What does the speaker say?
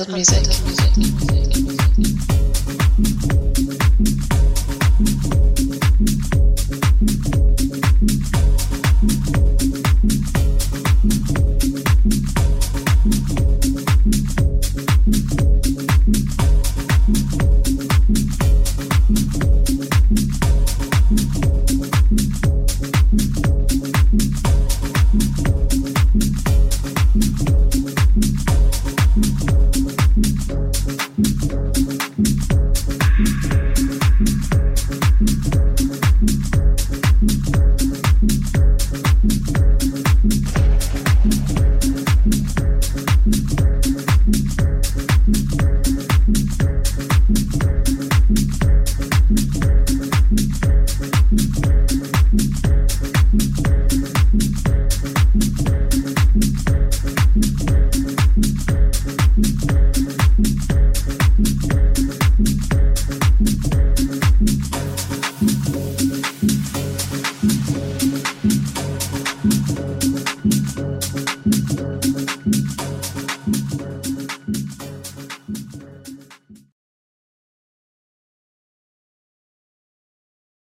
Untitled music.